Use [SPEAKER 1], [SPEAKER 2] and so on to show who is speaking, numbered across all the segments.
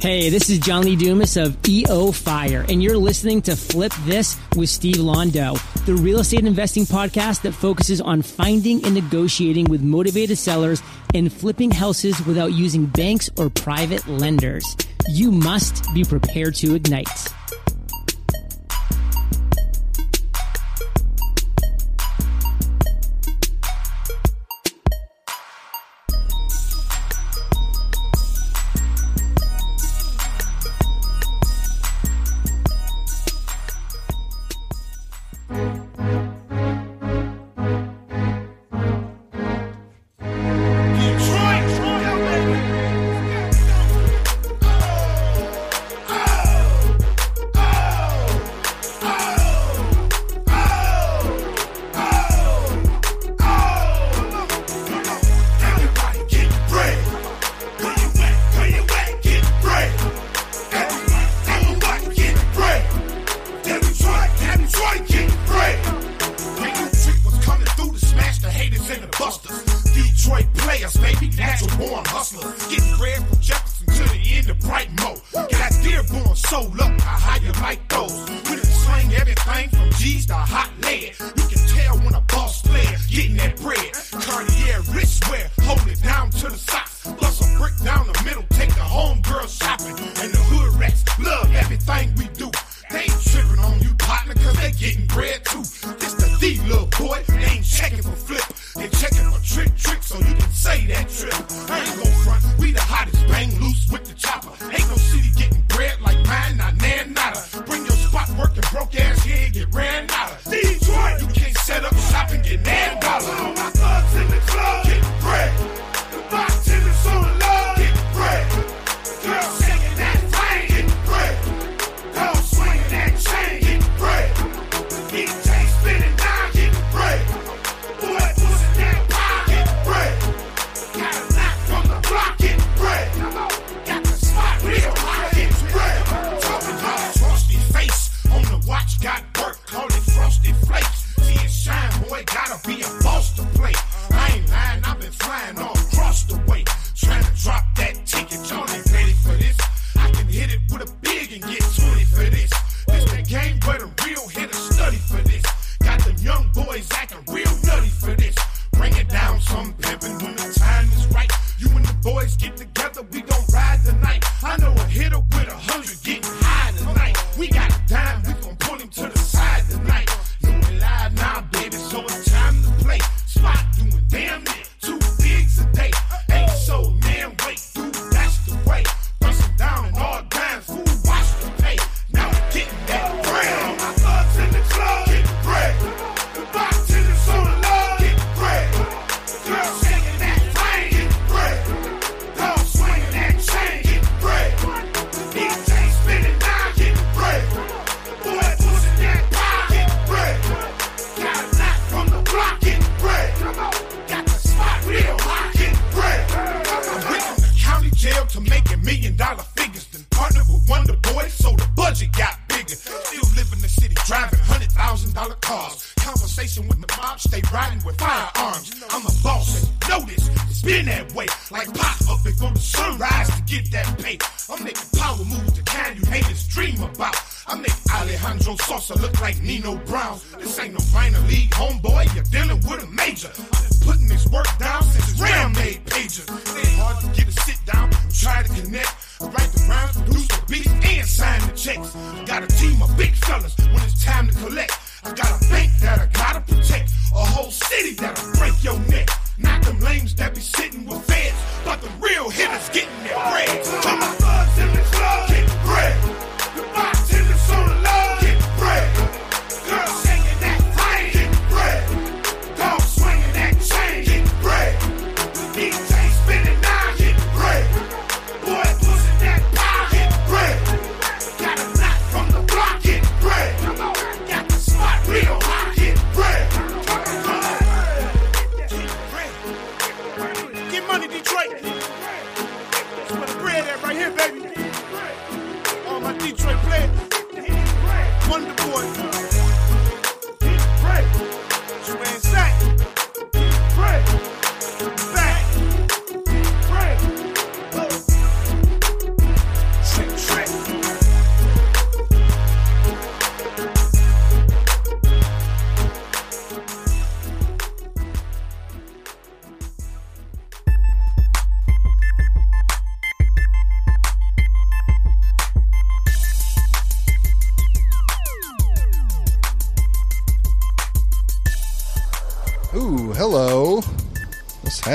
[SPEAKER 1] Hey, this is John Lee Dumas of EO Fire, and you're listening to Flip This with Steve Londo, the real estate investing podcast that focuses on finding and negotiating with motivated sellers and flipping houses without using banks or private lenders. You must be prepared to ignite.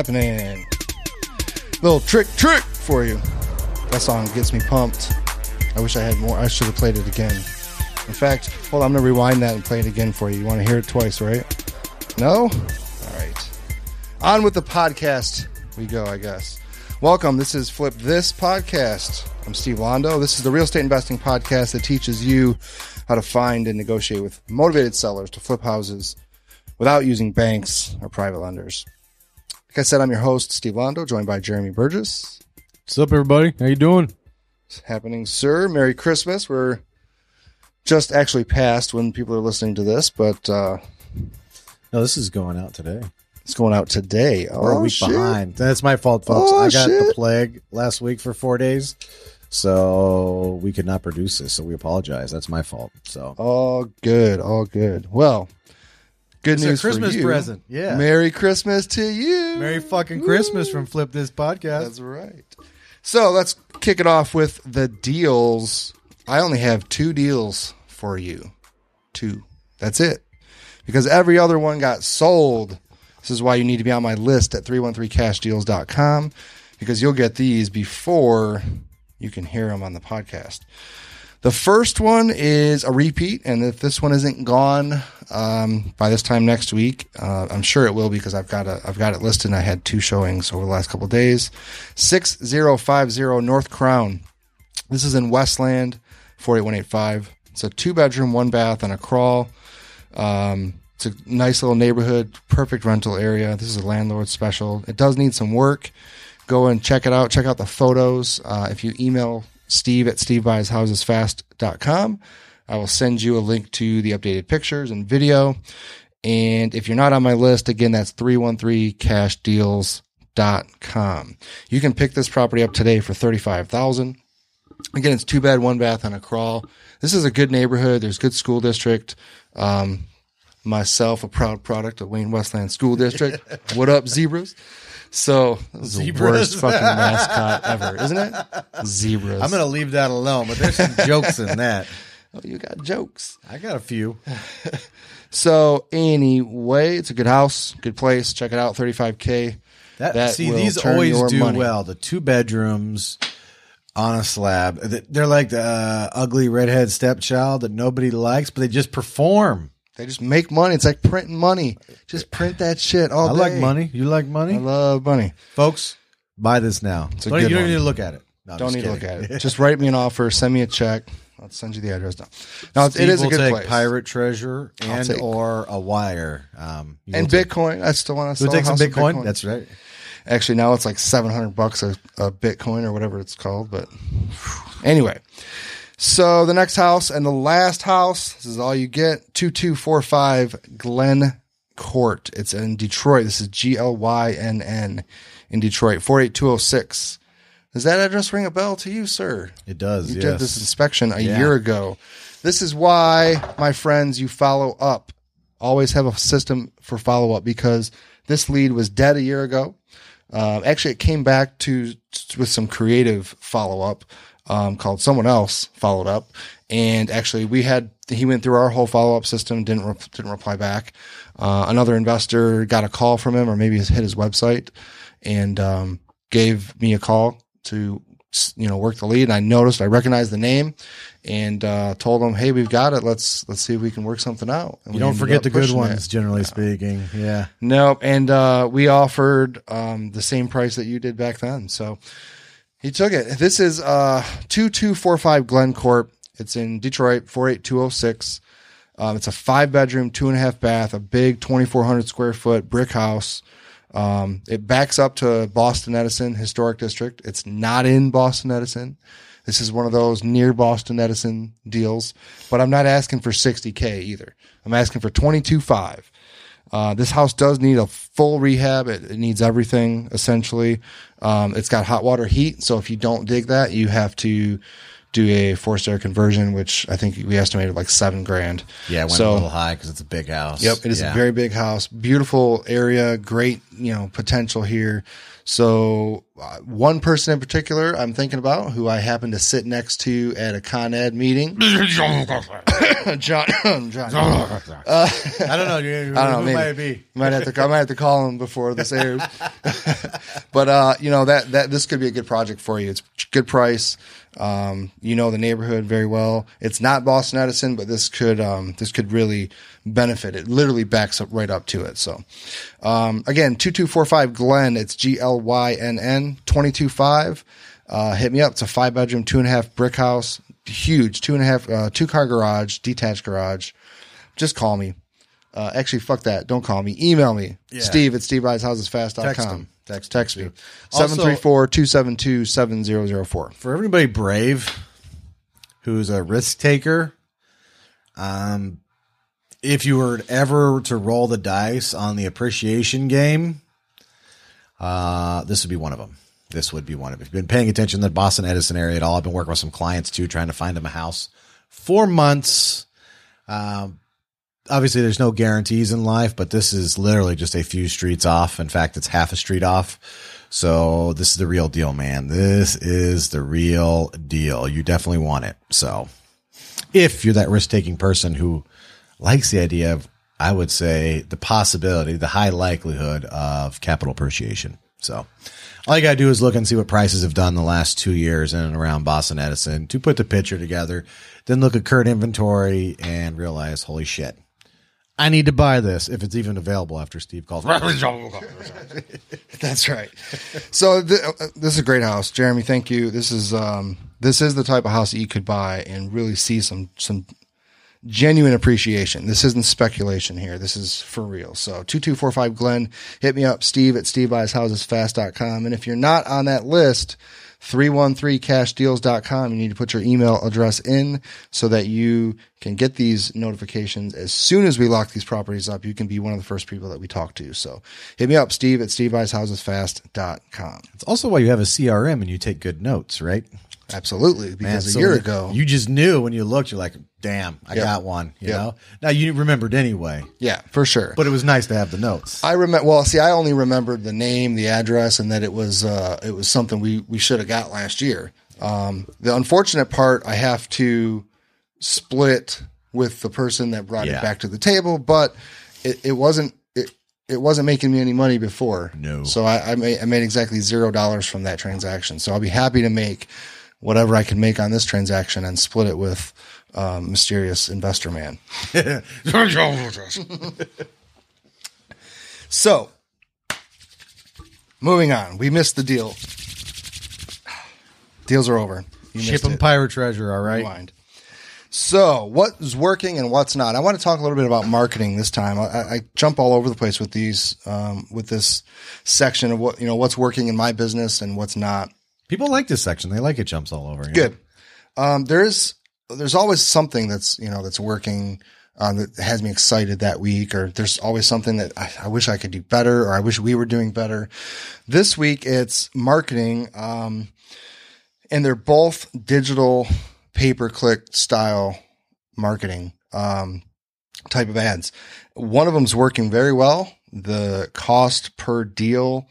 [SPEAKER 2] Happening? Little trick, trick for you. That song gets me pumped. I wish I had more. I should have played it again. In fact, hold on, I'm to rewind that and play it again for you. You want to hear it twice, right? No? All right. On with the podcast we go, I guess. Welcome. This is Flip This Podcast. I'm Steve Londo. This is the real estate investing podcast that teaches you how to find and negotiate with motivated sellers to flip houses without using banks or private lenders. Like I said, I'm your host, Steve Londo, joined by Jeremy Burgess.
[SPEAKER 3] What's up, everybody? How you doing?
[SPEAKER 2] It's happening, sir. Merry Christmas. We're just actually past when people are listening to this, but uh,
[SPEAKER 3] No, this is going out today.
[SPEAKER 2] it's going out today.
[SPEAKER 3] Oh, We're a
[SPEAKER 2] Oh,
[SPEAKER 3] week
[SPEAKER 2] shit.
[SPEAKER 3] behind. That's my fault, folks.
[SPEAKER 2] Oh,
[SPEAKER 3] I got the
[SPEAKER 2] shit.
[SPEAKER 3] plague last week for four days, so we could not produce this. So we apologize. That's my fault. So
[SPEAKER 2] All good. All good. Well, good
[SPEAKER 3] It's a
[SPEAKER 2] news
[SPEAKER 3] Christmas
[SPEAKER 2] for you.
[SPEAKER 3] present. Yeah.
[SPEAKER 2] Merry Christmas to you.
[SPEAKER 3] Merry fucking Christmas from Flip This Podcast.
[SPEAKER 2] That's right. So let's kick it off with the deals. I only have two deals for you. Two. That's it. Because every other one got sold. This is why you need to be on my list at 313cashdeals.com because you'll get these before you can hear them on the podcast. The first one is a repeat, and if this one isn't gone um, by this time next week, uh, I'm sure it will because I've got a, I've got it listed. and I had two showings over the last couple days. Six zero five zero North Crown. This is in Westland, eight one eight five. It's a two bedroom, one bath, and a crawl. Um, it's a nice little neighborhood, perfect rental area. This is a landlord special. It does need some work. Go and check it out. Check out the photos. Uh, if you email Steve at stevebuyshousesfast.com, I will send you a link to the updated pictures and video. And if you're not on my list, again, that's 313cashdeals.com. You can pick this property up today for 35000 Again, it's two bed, one bath, and a crawl. This is a good neighborhood. There's good school district. Um, myself, a proud product of Wayne Westland School District. what up, zebras? So, the
[SPEAKER 3] Zebras.
[SPEAKER 2] worst fucking mascot ever, isn't it? Zebras.
[SPEAKER 3] I'm gonna leave that alone, but there's some jokes in that.
[SPEAKER 2] Oh, you got jokes.
[SPEAKER 3] I got a few.
[SPEAKER 2] So, anyway, it's a good house, good place. Check it out. 35K.
[SPEAKER 3] That,
[SPEAKER 2] That
[SPEAKER 3] see, these always do
[SPEAKER 2] money.
[SPEAKER 3] well. The two bedrooms on a slab. They're like the uh, ugly redhead stepchild that nobody likes, but they just perform.
[SPEAKER 2] They just make money. It's like printing money. Just print that shit all
[SPEAKER 3] I
[SPEAKER 2] day.
[SPEAKER 3] like money. You like money?
[SPEAKER 2] I love money.
[SPEAKER 3] folks? Buy this now.
[SPEAKER 2] a
[SPEAKER 3] Don't-
[SPEAKER 2] good
[SPEAKER 3] you don't
[SPEAKER 2] one.
[SPEAKER 3] even need to look at it. No, I'm
[SPEAKER 2] Don't
[SPEAKER 3] just
[SPEAKER 2] need to look
[SPEAKER 3] kidding.
[SPEAKER 2] at it. Just write me an offer. Send me a check. I'll send you the address now. No, it's, it
[SPEAKER 3] Steve
[SPEAKER 2] is a
[SPEAKER 3] will
[SPEAKER 2] good
[SPEAKER 3] take
[SPEAKER 2] place.
[SPEAKER 3] pirate treasure and
[SPEAKER 2] take-
[SPEAKER 3] or a wire. Um, you
[SPEAKER 2] and
[SPEAKER 3] will take-
[SPEAKER 2] Bitcoin. I still want to
[SPEAKER 3] You'll
[SPEAKER 2] sell a
[SPEAKER 3] take some
[SPEAKER 2] house
[SPEAKER 3] Bitcoin? That's right.
[SPEAKER 2] Actually, now it's like 700 bucks a, a Bitcoin or whatever it's called. But anyway, so the next house and the last house, this is all you get 2245 Glynn Court. It's in Detroit. This is G L Y N N in Detroit, 48206. Does that address ring a bell to you, sir?
[SPEAKER 3] It does.
[SPEAKER 2] You
[SPEAKER 3] yes.
[SPEAKER 2] did this inspection a
[SPEAKER 3] Yeah.
[SPEAKER 2] year ago. This is why, my friends, you follow up. Always have a system for follow up because this lead was dead a year ago. Um, actually, it came back to with some creative follow up um, called someone else followed up, and actually we had he went through our whole follow up system, didn't re- didn't reply back. Uh, another investor got a call from him, or maybe hit his website, and um, gave me a call to you know work the lead. And I noticed I recognized the name, and uh, told him, "Hey, we've got it. Let's let's see if we can work something out." And
[SPEAKER 3] You
[SPEAKER 2] we
[SPEAKER 3] don't forget the good
[SPEAKER 2] pushing it.
[SPEAKER 3] ones, generally speaking. Yeah.
[SPEAKER 2] Nope. And uh, we offered um, the same price that you did back then. So he took it. This is uh, 2245 Glynn Court. It's in Detroit, 48206. Um, it's a five bedroom, two and a half bath, a big 2,400 square foot brick house. Um, it backs up to Boston Edison Historic District. It's not in Boston Edison. This is one of those near Boston Edison deals, but I'm not asking for 60K either. I'm asking for 22.5. Uh, this house does need a full rehab. It, it needs everything essentially. Um, it's got hot water heat. So if you don't dig that, you have to do a forced air conversion, which I think we estimated like seven grand.
[SPEAKER 3] Yeah, it went
[SPEAKER 2] So-
[SPEAKER 3] a little high because it's a big house.
[SPEAKER 2] Yep, it is
[SPEAKER 3] Yeah.
[SPEAKER 2] a very big house, beautiful area, great you know potential here. So uh, one person in particular I'm thinking about, who I happen to sit next to at a Con Ed meeting, John. John.
[SPEAKER 3] I don't know. You,
[SPEAKER 2] I don't know.
[SPEAKER 3] who
[SPEAKER 2] Maybe.
[SPEAKER 3] might it be?
[SPEAKER 2] Might have to. I might have to call him before this airs. but uh, you know that that this could be a good project for you. It's good price. Um, you know the neighborhood very well. It's not Boston Edison, but this could um, this could really benefit. It literally backs up right up to it. So um, again, two two four five Glynn. It's G L Y N N twenty two five. Uh, hit me up. It's a five bedroom, two and a half brick house, huge, two and a half, uh, two car garage, detached garage. Just call me. Uh, actually, fuck that. Don't call me. Email me. Steve at stevebuyshousesfast.com.
[SPEAKER 3] Text. Text
[SPEAKER 2] me.
[SPEAKER 3] too. Also-
[SPEAKER 2] 734-272-7004.
[SPEAKER 3] For everybody brave who's a risk taker, um, if you were ever to roll the dice on the appreciation game, uh, this would be one of them. This would be one of them. If you've been paying attention to the Boston Edison area at all, I've been working with some clients too, trying to find them a house. Four months. Um, obviously, there's no guarantees in life, but this is literally just a few streets off. In fact, it's half a street off. So this is the real deal, man. This is the real deal. You definitely want it. So if you're that risk taking person who likes the idea of, I would say the possibility, the high likelihood of capital appreciation. So all you gotta do is look and see what prices have done the last two years in and around Boston Edison to put the picture together. Then look at current inventory and realize, holy shit, I need to buy this if it's even available after Steve calls.
[SPEAKER 2] That's right. So th- uh, this is a great house, Jeremy. Thank you. This is um, this is the type of house that you could buy and really see some some genuine appreciation. This isn't speculation here. This is for real. So 2245 Glynn, hit me up, Steve at stevebuyshousesfast.com. And if you're not on that list, 313cashdeals.com. You need to put your email address in so that you can get these notifications as soon as we lock these properties up. You can be one of the first people that we talk to. So hit me up, Steve at stevebuyshousesfast.com.
[SPEAKER 3] It's also why you have a CRM and you take good notes, right?
[SPEAKER 2] Absolutely.
[SPEAKER 3] Man,
[SPEAKER 2] Because
[SPEAKER 3] so
[SPEAKER 2] a year ago,
[SPEAKER 3] you just knew when you looked, you're like, damn, I
[SPEAKER 2] Yeah.
[SPEAKER 3] got one, you
[SPEAKER 2] Yeah.
[SPEAKER 3] know? Now you remembered anyway,
[SPEAKER 2] yeah, for sure.
[SPEAKER 3] but it was nice to have the notes.
[SPEAKER 2] I remember. Well, see, I only remembered the name, the address, and that it was uh, it was something we we should have got last year. Um, the unfortunate part, I have to split with the person that brought
[SPEAKER 3] Yeah.
[SPEAKER 2] it back to the table, but it, it wasn't it it wasn't making me any money before.
[SPEAKER 3] No.
[SPEAKER 2] so I, I made I made exactly zero dollars from that transaction. So I'll be happy to make whatever I can make on this transaction and split it with um, mysterious investor man. So, moving on. We missed the deal. Deals are over. You
[SPEAKER 3] Ship
[SPEAKER 2] missed
[SPEAKER 3] them pirate treasure, all right?
[SPEAKER 2] Rewind. So, what's working and what's not? I want to talk a little bit about marketing this time. I, I jump all over the place with these, um, with this section of what you know, what's working in my business and what's not.
[SPEAKER 3] People like this section. They like it jumps all over. you know?
[SPEAKER 2] Good. Um, there's there's always something that's you know that's working um, that has me excited that week, or there's always something that I, I wish I could do better, or I wish we were doing better. This week it's marketing, um, and they're both digital pay per click style marketing um, type of ads. One of them's working very well. The cost per deal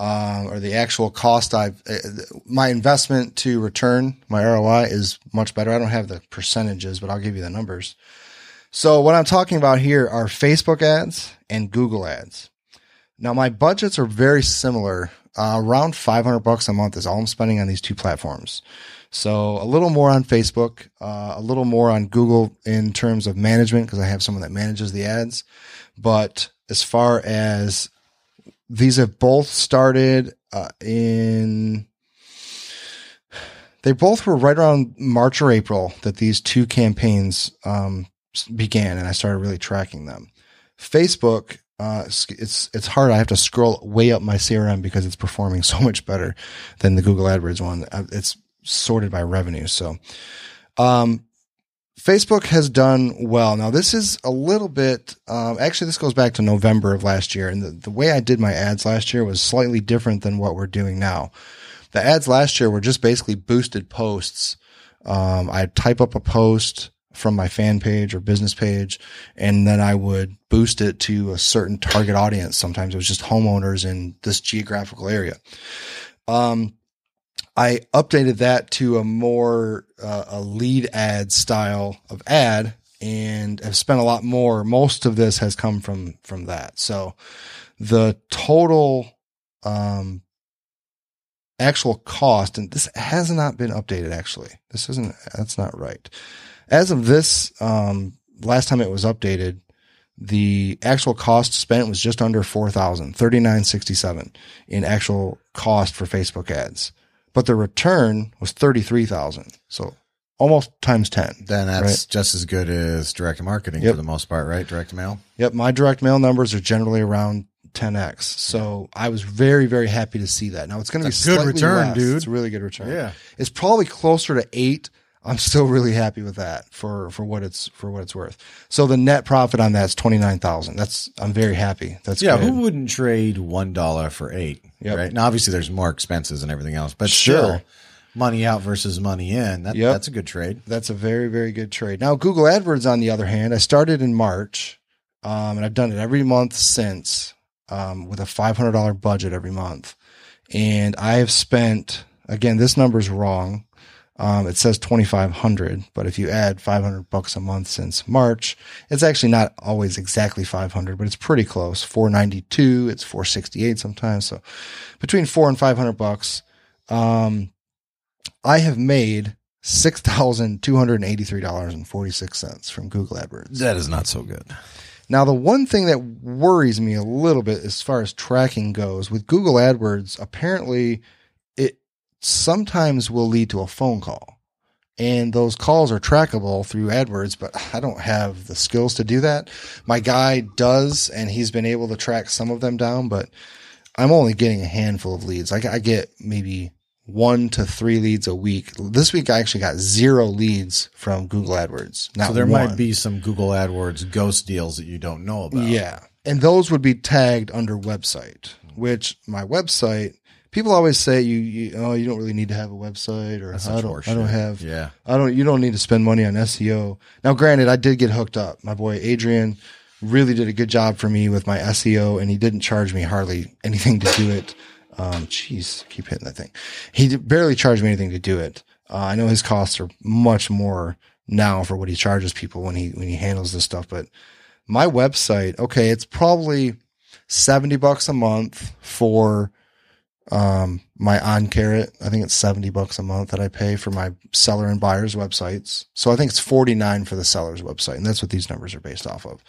[SPEAKER 2] um, or the actual cost I've, uh, my investment to return, my ROI is much better. I don't have the percentages, but I'll give you the numbers. So what I'm talking about here are Facebook ads and Google ads. Now my budgets are very similar. Uh, around 500 bucks a month is all I'm spending on these two platforms. So a little more on Facebook, uh, a little more on Google in terms of management because I have someone that manages the ads. But as far as these have both started uh, in they both were right around march or april that these two campaigns um, began and i started really tracking them. Facebook uh, it's it's hard. I have to scroll way up my crm because it's performing so much better than the google adwords one. Uh, it's sorted by revenue so um, Facebook has done well. Now, this is a little bit, um, actually, this goes back to November of last year. And the, the way I did my ads last year was slightly different than what we're doing now. The ads last year were just basically boosted posts Um, I'd type up a post from my fan page or business page, and then I would boost it to a certain target audience. Sometimes it was just homeowners in this geographical area. Um, I updated that to a more uh, a lead ad style of ad and have spent a lot more. Most of this has come from from that. So the total um actual cost and this has not been updated actually. This isn't that's not right. As of this um last time it was updated, the actual cost spent was just under 4000 3967 in actual cost for facebook ads but the return was 33000 so almost times 10
[SPEAKER 3] Then that's
[SPEAKER 2] Right.
[SPEAKER 3] just as good as direct marketing
[SPEAKER 2] Yep.
[SPEAKER 3] for the most part, right? Direct mail.
[SPEAKER 2] yep my direct mail numbers are generally around 10x so i was very very happy to see that now it's going to be
[SPEAKER 3] a good return,
[SPEAKER 2] less.
[SPEAKER 3] dude.
[SPEAKER 2] it's a really good return
[SPEAKER 3] Yeah.
[SPEAKER 2] it's probably closer to 8 i'm still really happy with that for for what it's for what it's worth so the net profit on that's 29000 that's i'm very happy that's
[SPEAKER 3] Yeah, who wouldn't trade one dollar for eight?
[SPEAKER 2] Yep.
[SPEAKER 3] Right. Now, obviously, there's more expenses and everything else, but
[SPEAKER 2] Sure.
[SPEAKER 3] still, money out versus money in. That,
[SPEAKER 2] Yep.
[SPEAKER 3] That's a good trade.
[SPEAKER 2] That's a very, very good trade. Now, Google AdWords, on the other hand, I started in March, um, and I've done it every month since um, with a $500 budget every month. And I have spent, again, this number is wrong. Um, it says 2,500, but if you add 500 bucks a month since March, it's actually not always exactly 500, but it's pretty close. 492, it's 468 sometimes. So between four and 500 bucks. Um, I have made six thousand two hundred and eighty-three dollars and forty-six cents from Google AdWords.
[SPEAKER 3] That is not so good.
[SPEAKER 2] Now, the one thing that worries me a little bit as far as tracking goes with Google AdWords, apparently sometimes will lead to a phone call. And those calls are trackable through AdWords, but I don't have the skills to do that. My guy does, and he's been able to track some of them down, but I'm only getting a handful of leads. I, I get maybe one to three leads a week. This week, I actually got zero leads from Google AdWords. Not
[SPEAKER 3] So there
[SPEAKER 2] one.
[SPEAKER 3] might be some Google AdWords ghost deals that you don't know about.
[SPEAKER 2] Yeah. And those would be tagged under website, which my website, people always say you, you oh, you don't really need to have a website or I don't, I don't have,
[SPEAKER 3] Yeah.
[SPEAKER 2] I don't, you don't need to spend money on SEO. Now, granted, I did get hooked up. My boy Adrian really did a good job for me with my SEO and he didn't charge me hardly anything to do it. Um, jeez, keep hitting that thing. He did- barely charged me anything to do it. Uh, I know his costs are much more now for what he charges people when he, when he handles this stuff, but my website, okay, it's probably 70 bucks a month for um my on carrot. I think it's 70 bucks a month that I pay for my seller and buyers websites. So I think it's 49 for the seller's website and that's what these numbers are based off of.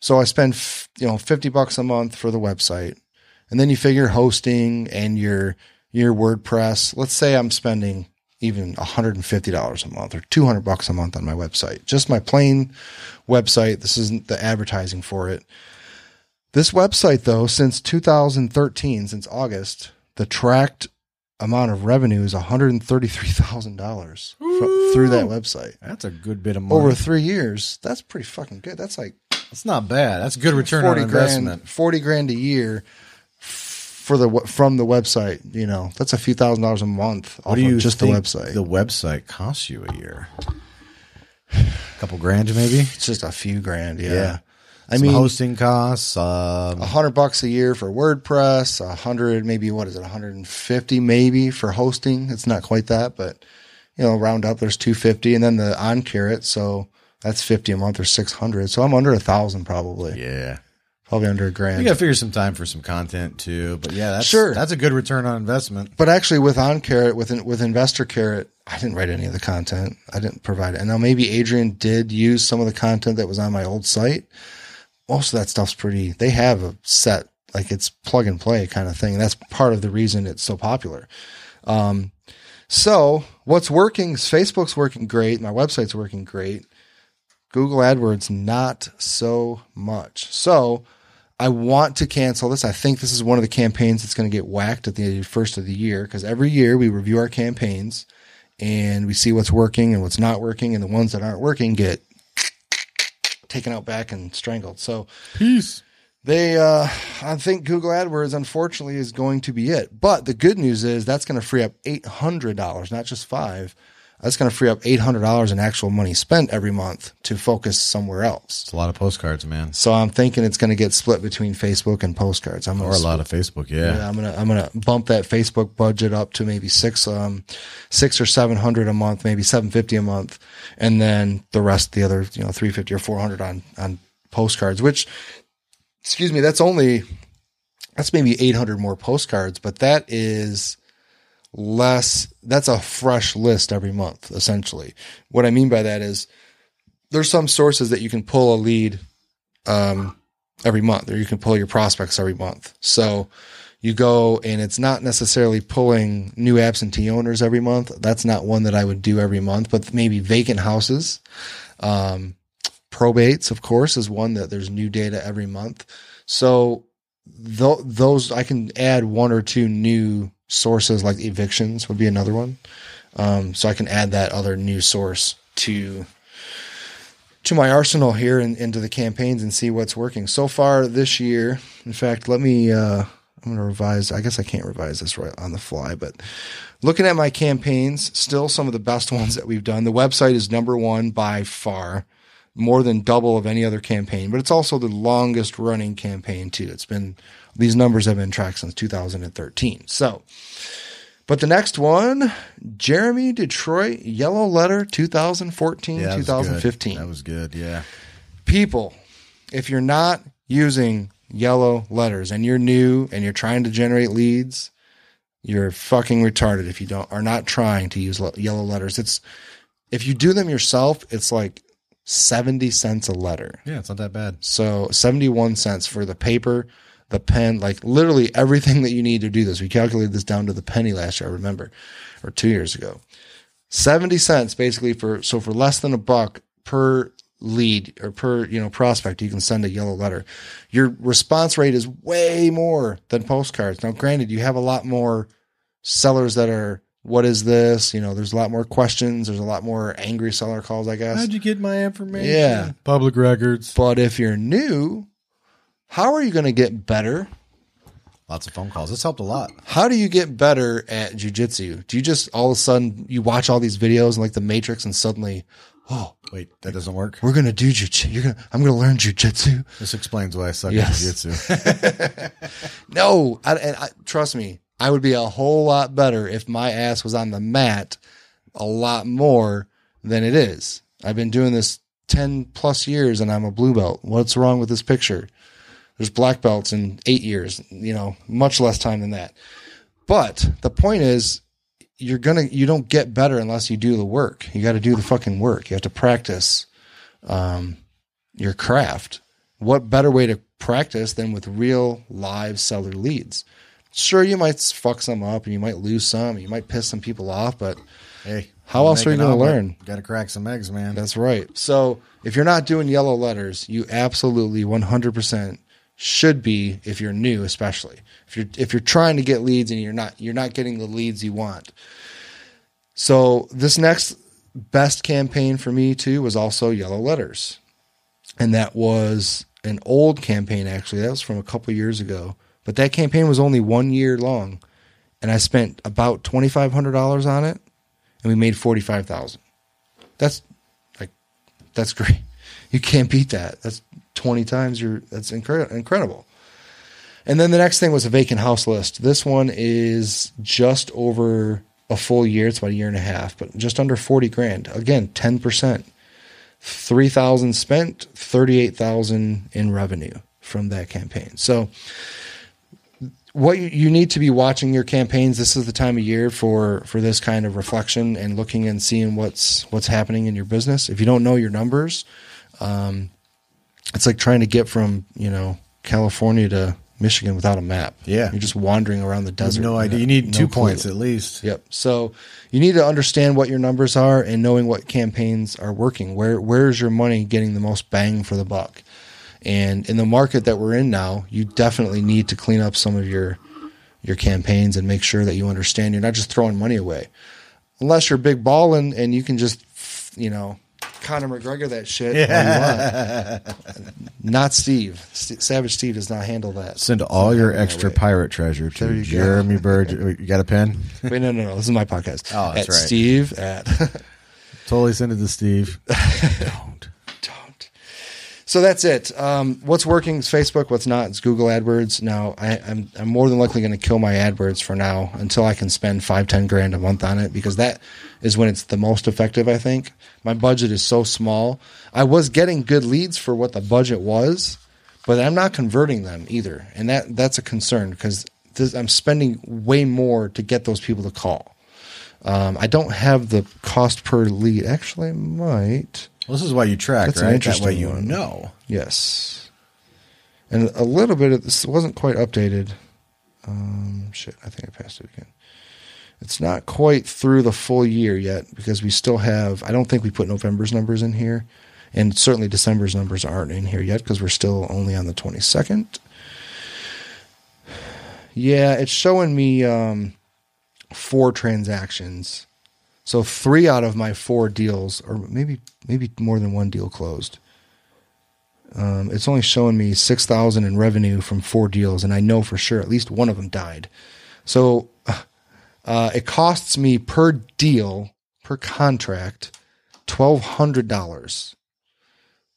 [SPEAKER 2] So I spend f- you know 50 bucks a month for the website. And then you figure hosting and your your WordPress. Let's say I'm spending even $150 a month or 200 bucks a month on my website. Just my plain website. This isn't the advertising for it. This website though, since 2013, since August, the tracked amount of revenue is $133,000 fro- through that website.
[SPEAKER 3] That's a good bit of money.
[SPEAKER 2] Over 3 years, that's pretty fucking good. That's like
[SPEAKER 3] That's not bad. That's a good return on
[SPEAKER 2] 40
[SPEAKER 3] investment.
[SPEAKER 2] grand, 40 grand a year for the from the website, you know. That's a few thousand dollars a month off
[SPEAKER 3] What do you
[SPEAKER 2] just the website.
[SPEAKER 3] The website costs you a year. A couple grand, maybe.
[SPEAKER 2] it's just a few grand, yeah.
[SPEAKER 3] Yeah.
[SPEAKER 2] I mean,
[SPEAKER 3] hosting costs. Um,
[SPEAKER 2] a hundred bucks a year for WordPress, a hundred, maybe what is it, 150 maybe for hosting. It's not quite that, but you know, round up, there's 250 and then the on carrot. So that's 50 a month or 600. So I'm under a thousand probably,
[SPEAKER 3] yeah.
[SPEAKER 2] probably under a grand.
[SPEAKER 3] You got to figure some time for some content too. But yeah, that's
[SPEAKER 2] Sure.
[SPEAKER 3] That's a good return on investment.
[SPEAKER 2] But actually, with on carrot, with with investor carrot, I didn't write any of the content. I didn't provide it. And now maybe Adrian did use some of the content that was on my old site. Most of that stuff's pretty. They have a set, like it's plug and play kind of thing. And that's part of the reason it's so popular. Um, so what's working? is Facebook's working great. My website's working great. Google AdWords, not so much. So I want to cancel this. I think this is one of the campaigns that's going to get whacked at the first of the year because every year we review our campaigns and we see what's working and what's not working, and the ones that aren't working get taken out back and strangled. So
[SPEAKER 3] Peace.
[SPEAKER 2] they, uh, I think Google AdWords, unfortunately, is going to be it. But the good news is that's going to free up eight hundred dollars, not just five, that's going to free up $800 in actual money spent every month to focus somewhere else.
[SPEAKER 3] It's a lot of postcards, man.
[SPEAKER 2] So I'm thinking it's going to get split between Facebook and postcards. I'm
[SPEAKER 3] Or a lot of Facebook, yeah.
[SPEAKER 2] yeah, I'm gonna I'm gonna bump that Facebook budget up to maybe six um six or seven hundred a month, maybe seven fifty a month, and then the rest the other you know three fifty or four hundred on on postcards. Which, excuse me, that's only that's maybe eight hundred more postcards, but that is less. That's a fresh list every month, essentially. What I mean by that is there's some sources that you can pull a lead um, every month, or you can pull your prospects every month. So you go and it's not necessarily pulling new absentee owners every month. That's not one that I would do every month, but maybe vacant houses. Um, probates, of course, is one that there's new data every month. So th- those I can add one or two new sources, like evictions would be another one. Um, so I can add that other new source to to my arsenal here and into the campaigns and see what's working so far this year. In fact, let me. Uh, I'm going to revise. I guess I can't revise this right on the fly, but looking at my campaigns, still some of the best ones that we've done. The website is number one by far, more than double of any other campaign, but it's also the longest running campaign too. It's been these numbers have been tracked since 2013. So, but the next one, Jeremy Detroit Yellow Letter 2014
[SPEAKER 3] Yeah, that
[SPEAKER 2] 2015
[SPEAKER 3] good. That was good, yeah.
[SPEAKER 2] people, if you're not using yellow letters and you're new and you're trying to generate leads, you're fucking retarded if you don't are not trying to use yellow letters. It's if you do them yourself, it's like 70 cents a letter.
[SPEAKER 3] Yeah, it's not that bad.
[SPEAKER 2] So 71 cents for the paper, the pen, like literally everything that you need to do this. We calculated this down to the penny last year, I remember, or two years ago. 70 cents basically for, so for less than a buck per lead or per, you know, prospect, you can send a yellow letter. Your response rate is way more than postcards. Now, granted, you have a lot more sellers that are, what is this? You know, there's a lot more questions. There's a lot more angry seller calls, I guess.
[SPEAKER 3] How'd you get my information?
[SPEAKER 2] Yeah.
[SPEAKER 3] Public records.
[SPEAKER 2] But if you're new, how are you going to get better?
[SPEAKER 3] Lots of phone calls. This helped a lot.
[SPEAKER 2] How do you get better at jujitsu? Do you just all of a sudden you watch all these videos and like the Matrix and suddenly, oh,
[SPEAKER 3] Wait, that doesn't work.
[SPEAKER 2] we're gonna do jujitsu. You're gonna, I'm gonna learn jujitsu.
[SPEAKER 3] This explains why I suck
[SPEAKER 2] Yes.
[SPEAKER 3] at jiu-jitsu.
[SPEAKER 2] No, I, and I, trust me, I would be a whole lot better if my ass was on the mat a lot more than it is. I've been doing this 10 plus years and I'm a blue belt. What's wrong with this picture? There's black belts in eight years, you know, much less time than that. But the point is, you're gonna, you don't get better unless you do the work. You got to do the fucking work. You have to practice, um, your craft. What better way to practice than with real live seller leads? Sure, you might fuck some up and you might lose some, you might piss some people off, but
[SPEAKER 3] hey,
[SPEAKER 2] How else are you gonna learn?
[SPEAKER 3] Got to crack some eggs, man.
[SPEAKER 2] that's right. So if you're not doing yellow letters, you absolutely 100% should be if you're new, especially if you're if you're trying to get leads and you're not you're not getting the leads you want. So this next best campaign for me too was also yellow letters, and that was an old campaign actually. That was from a couple years ago, but that campaign was only one year long, and I spent about twenty five hundred dollars on it, and we made forty five thousand. That's like that's great. You can't beat that. That's 20 times your that's incre- incredible. And then the next thing was a vacant house list. This one is just over a full year. It's about a year and a half, but just under 40 grand. Again, 10%. 3,000 spent, 38,000 in revenue from that campaign. So what you, need to be watching your campaigns. This is the time of year for for this kind of reflection and looking and seeing what's what's happening in your business. If you don't know your numbers, um, it's like trying to get from you know California to Michigan without a map.
[SPEAKER 3] Yeah.
[SPEAKER 2] you're just wandering around the desert.
[SPEAKER 3] no idea. You need
[SPEAKER 2] no
[SPEAKER 3] two
[SPEAKER 2] clue.
[SPEAKER 3] points at least.
[SPEAKER 2] Yep. So you need to understand what your numbers are and knowing what campaigns are working. Where where's your money getting the most bang for the buck? And in the market that we're in now, you definitely need to clean up some of your your campaigns and make sure that you understand you're not just throwing money away. Unless you're big balling and you can just you know Conor McGregor that shit. want. Not Steve. St- Savage Steve does not handle that.
[SPEAKER 3] Send all your extra pirate treasure to
[SPEAKER 2] you go.
[SPEAKER 3] Jeremy Bird. You got a pen?
[SPEAKER 2] Wait, no, no, no. This is my podcast.
[SPEAKER 3] Oh, that's
[SPEAKER 2] at
[SPEAKER 3] right.
[SPEAKER 2] Steve at
[SPEAKER 3] Totally send it to Steve. Don't.
[SPEAKER 2] So that's it. Um, what's working is Facebook. What's not is Google AdWords. Now I, I'm I'm more than likely going to kill my AdWords for now until I can spend five ten grand a month on it because that is when it's the most effective. I think my budget is so small. I was getting good leads for what the budget was, but I'm not converting them either, and that that's a concern because this, I'm spending way more to get those people to call. Um, I don't have the cost per lead. Actually, I might.
[SPEAKER 3] Well, this is why you track,
[SPEAKER 2] That's an
[SPEAKER 3] right? That
[SPEAKER 2] interesting
[SPEAKER 3] way you
[SPEAKER 2] one.
[SPEAKER 3] know.
[SPEAKER 2] Yes. And a little bit of this wasn't quite updated. Um, shit, I think I passed it again. It's not quite through the full year yet because we still have, I don't think we put November's numbers in here. And certainly December's numbers aren't in here yet because we're still only on the 22nd. Yeah, it's showing me um, four transactions. So three out of my four deals, or maybe maybe more than one deal closed. Um, it's only showing me six thousand in revenue from four deals, and I know for sure at least one of them died. So uh, it costs me per deal per contract twelve hundred dollars.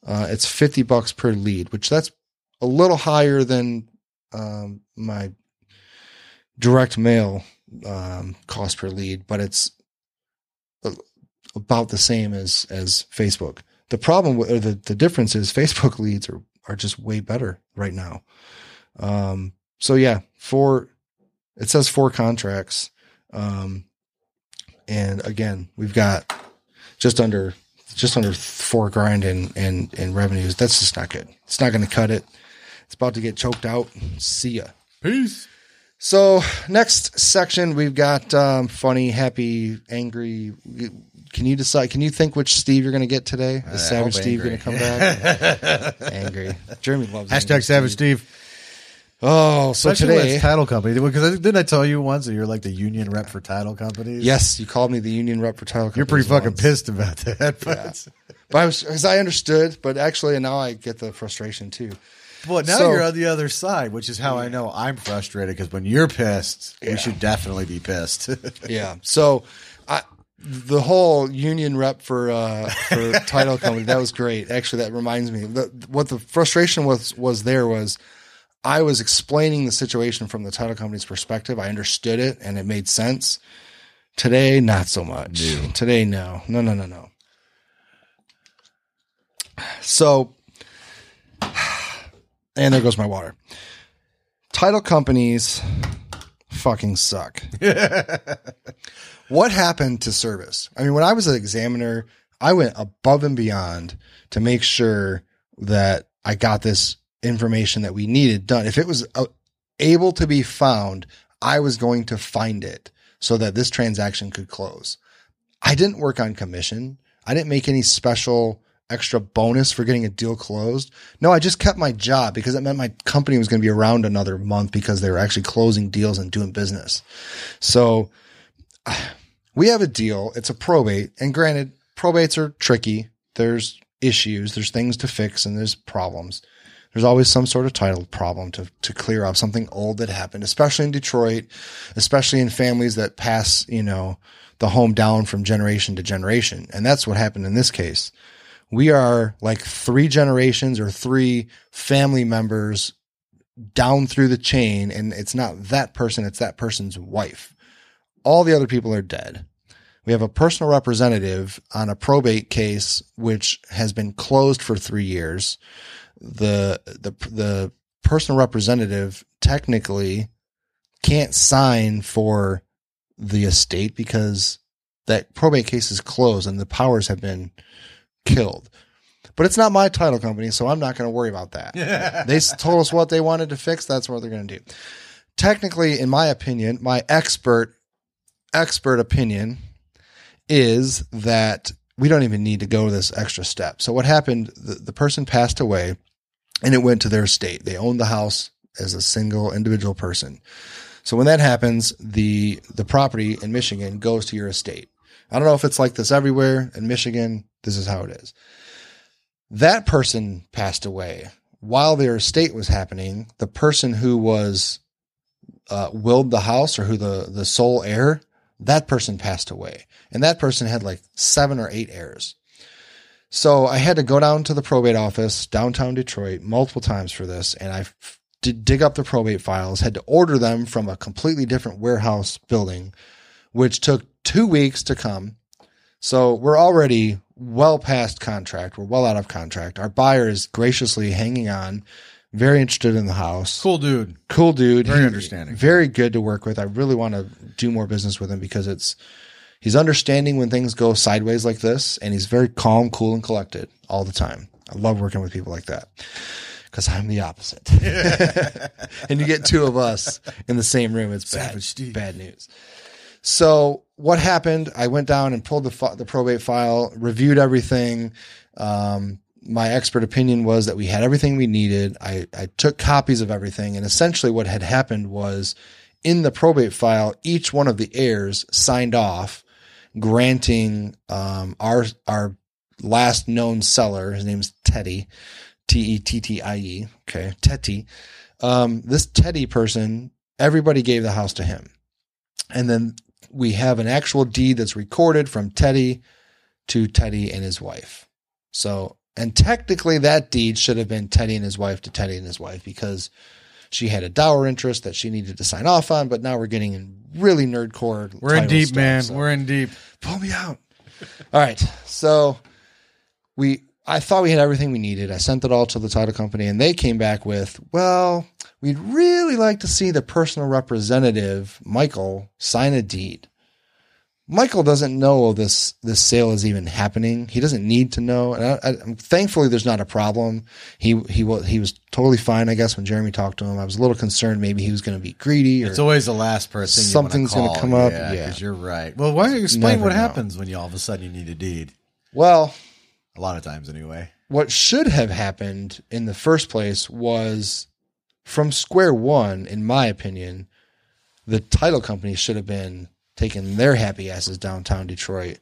[SPEAKER 2] Uh, it's fifty bucks per lead, which that's a little higher than um, my direct mail um, cost per lead, but it's about the same as as Facebook. The problem with or the the difference is Facebook leads are are just way better right now. Um, so yeah, four. It says four contracts, um, and again, we've got just under just under four grand in in in revenues. That's just not good. It's not going to cut it. It's about to get choked out. See ya.
[SPEAKER 3] Peace.
[SPEAKER 2] So next section, we've got um, funny, happy, angry. Can you decide? Can you think which Steve you're going to get today? Is uh,
[SPEAKER 3] Savage
[SPEAKER 2] Steve going to come back? angry. Jeremy loves
[SPEAKER 3] Hashtag Savage Steve.
[SPEAKER 2] Oh, so
[SPEAKER 3] Especially
[SPEAKER 2] today,
[SPEAKER 3] it's title company. Because didn't I tell you once that you're like the union rep for title companies?
[SPEAKER 2] yes, you called me the union rep for title.
[SPEAKER 3] You're pretty fucking
[SPEAKER 2] once.
[SPEAKER 3] pissed about that. But,
[SPEAKER 2] But I was because I understood, but actually now I get the frustration too.
[SPEAKER 3] but now
[SPEAKER 2] So-
[SPEAKER 3] you're on the other side, which is how I know I'm frustrated. Because when you're pissed, we should definitely be pissed.
[SPEAKER 2] Yeah. So the whole union rep for uh for title company that was great. Actually, that reminds me. The, what the frustration was was there was I was explaining the situation from the title company's perspective. I understood it and it made sense. Today, not so much. Dude. Today, no, no, no, no, no. So, and there goes my water. Title companies fucking suck. what happened to service? I mean, when I was an examiner, I went above and beyond to make sure that I got this information that we needed done. If it was uh, able to be found, I was going to find it so that this transaction could close. I didn't work on commission. I didn't make any special extra bonus for getting a deal closed. No, I just kept my job because it meant my company was going to be around another month because they were actually closing deals and doing business. So we have a deal. It's a probate. And granted, probates are tricky. There's issues, there's things to fix, and there's problems. There's always some sort of title problem to, to clear up something old that happened, especially in Detroit, especially in families that pass, you know, the home down from generation to generation. And that's what happened in this case. We are like three generations or three family members down through the chain. And it's not that person, it's that person's wife. All the other people are dead. We have a personal representative on a probate case, which has been closed for three years. The, the, the personal representative technically can't sign for the estate because that probate case is closed and the powers have been killed. But it's not my title company, so I'm not going to worry about that. they told us what they wanted to fix. That's what they're going to do. Technically, in my opinion, my expert expert opinion is that we don't even need to go this extra step. So what happened? The, the person passed away, and it went to their estate. They owned the house as a single individual person. So when that happens, the the property in Michigan goes to your estate. I don't know if it's like this everywhere in Michigan. This is how it is. That person passed away while their estate was happening. The person who was uh, willed the house or who the the sole heir, that person passed away, and that person had like seven or eight heirs. So I had to go down to the probate office downtown Detroit multiple times for this, and I did dig up the probate files. Had to order them from a completely different warehouse building, which took two weeks to come. So we're already well past contract. We're well out of contract. Our buyer is graciously hanging on, very interested in the house.
[SPEAKER 3] Cool dude.
[SPEAKER 2] Cool dude.
[SPEAKER 3] Very
[SPEAKER 2] He-
[SPEAKER 3] understanding.
[SPEAKER 2] Very good to work with. I really want to do more business with him because it's he's understanding when things go sideways like this, and he's very calm, cool, and collected all the time. I love working with people like that because I'm the opposite. and you get two of us in the same room, it's bad,
[SPEAKER 3] Steve.
[SPEAKER 2] bad news. So what happened? I went down and pulled the the probate file, reviewed everything. Um, my expert opinion was that we had everything we needed. I, I took copies of everything, and essentially what had happened was in the probate file, each one of the heirs signed off, granting um, our our last known seller. His name's Teddy, T E T T I E. Okay, Teddy. Um, this Teddy person, everybody gave the house to him, and then we have an actual deed that's recorded from Teddy to Teddy and his wife. So, and technically that deed should have been Teddy and his wife to Teddy and his wife because she had a dower interest that she needed to sign off on. But now we're getting in really nerdcore.
[SPEAKER 3] We're in deep,
[SPEAKER 2] stuff,
[SPEAKER 3] man.
[SPEAKER 2] so-
[SPEAKER 3] We're in deep.
[SPEAKER 2] pull me out. All right. So we I thought we had everything we needed. I sent it all to the title company and they came back with, well, we'd really like to see the personal representative, Michael, sign a deed. Michael doesn't know this this sale is even happening. He doesn't need to know. And I, I, thankfully, there's not a problem. He he was he was totally fine. I guess when Jeremy talked to him, I was a little concerned. Maybe he was going to be greedy. Or,
[SPEAKER 3] It's always the last person.
[SPEAKER 2] Something's
[SPEAKER 3] going
[SPEAKER 2] gonna come up, yeah.
[SPEAKER 3] because you're right. Well, why don't you explain
[SPEAKER 2] Never
[SPEAKER 3] what
[SPEAKER 2] know.
[SPEAKER 3] happens when you all of a sudden you need a deed?
[SPEAKER 2] well,
[SPEAKER 3] A lot of times, anyway.
[SPEAKER 2] what should have happened in the first place was from square one, in my opinion, the title company should have been taking their happy asses downtown Detroit,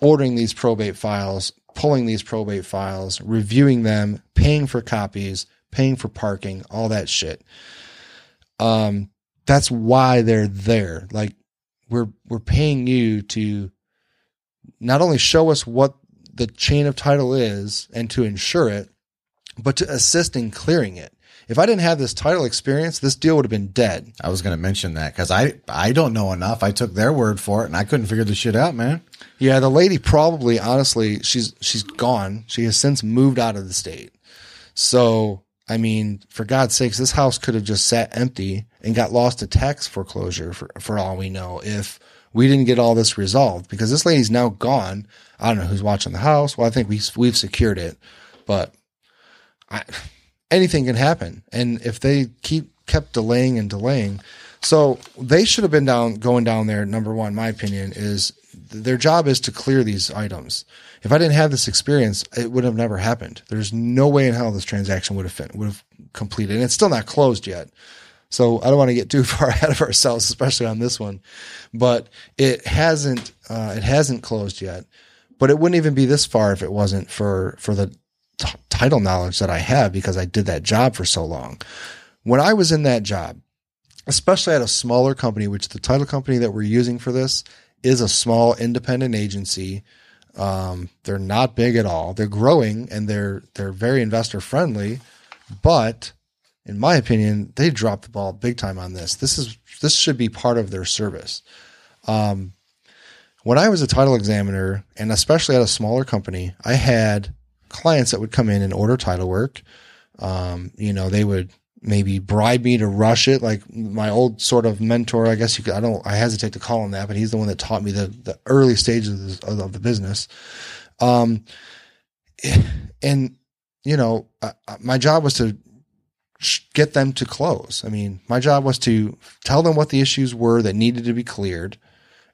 [SPEAKER 2] ordering these probate files, pulling these probate files, reviewing them, paying for copies, paying for parking, all that shit. Um, that's why they're there. Like we're we're paying you to not only show us what the chain of title is and to ensure it, but to assist in clearing it. If I didn't have this title experience, this deal would have been dead.
[SPEAKER 3] I was going to mention that because I I don't know enough. I took their word for it, and I couldn't figure the shit out, man.
[SPEAKER 2] Yeah, the lady probably, honestly, she's she's gone. She has since moved out of the state. So, I mean, for God's sakes, this house could have just sat empty and got lost to tax foreclosure for for all we know if we didn't get all this resolved because this lady's now gone. I don't know who's watching the house. Well, I think we we've secured it, but I, anything can happen. And if they keep kept delaying and delaying, so they should have been down going down there. Number one, my opinion is their job is to clear these items. If I didn't have this experience, it would have never happened. There's no way in hell this transaction would have fin- would have completed, and it's still not closed yet. So I don't want to get too far ahead of ourselves, especially on this one. But it hasn't uh, it hasn't closed yet. But it wouldn't even be this far if it wasn't for for the t- title knowledge that I have because I did that job for so long. When I was in that job, especially at a smaller company, which the title company that we're using for this is a small independent agency. Um, they're not big at all. They're growing and they're they're very investor friendly, but in my opinion, they dropped the ball big time on this. This is this should be part of their service. Um, when I was a title examiner, and especially at a smaller company, I had clients that would come in and order title work. Um, you know, they would maybe bribe me to rush it, like my old sort of mentor. I guess you could. I don't. I hesitate to call him that, but he's the one that taught me the the early stages of, of, the business. Um, and you know, my job was to get them to close. I mean, my job was to tell them what the issues were that needed to be cleared,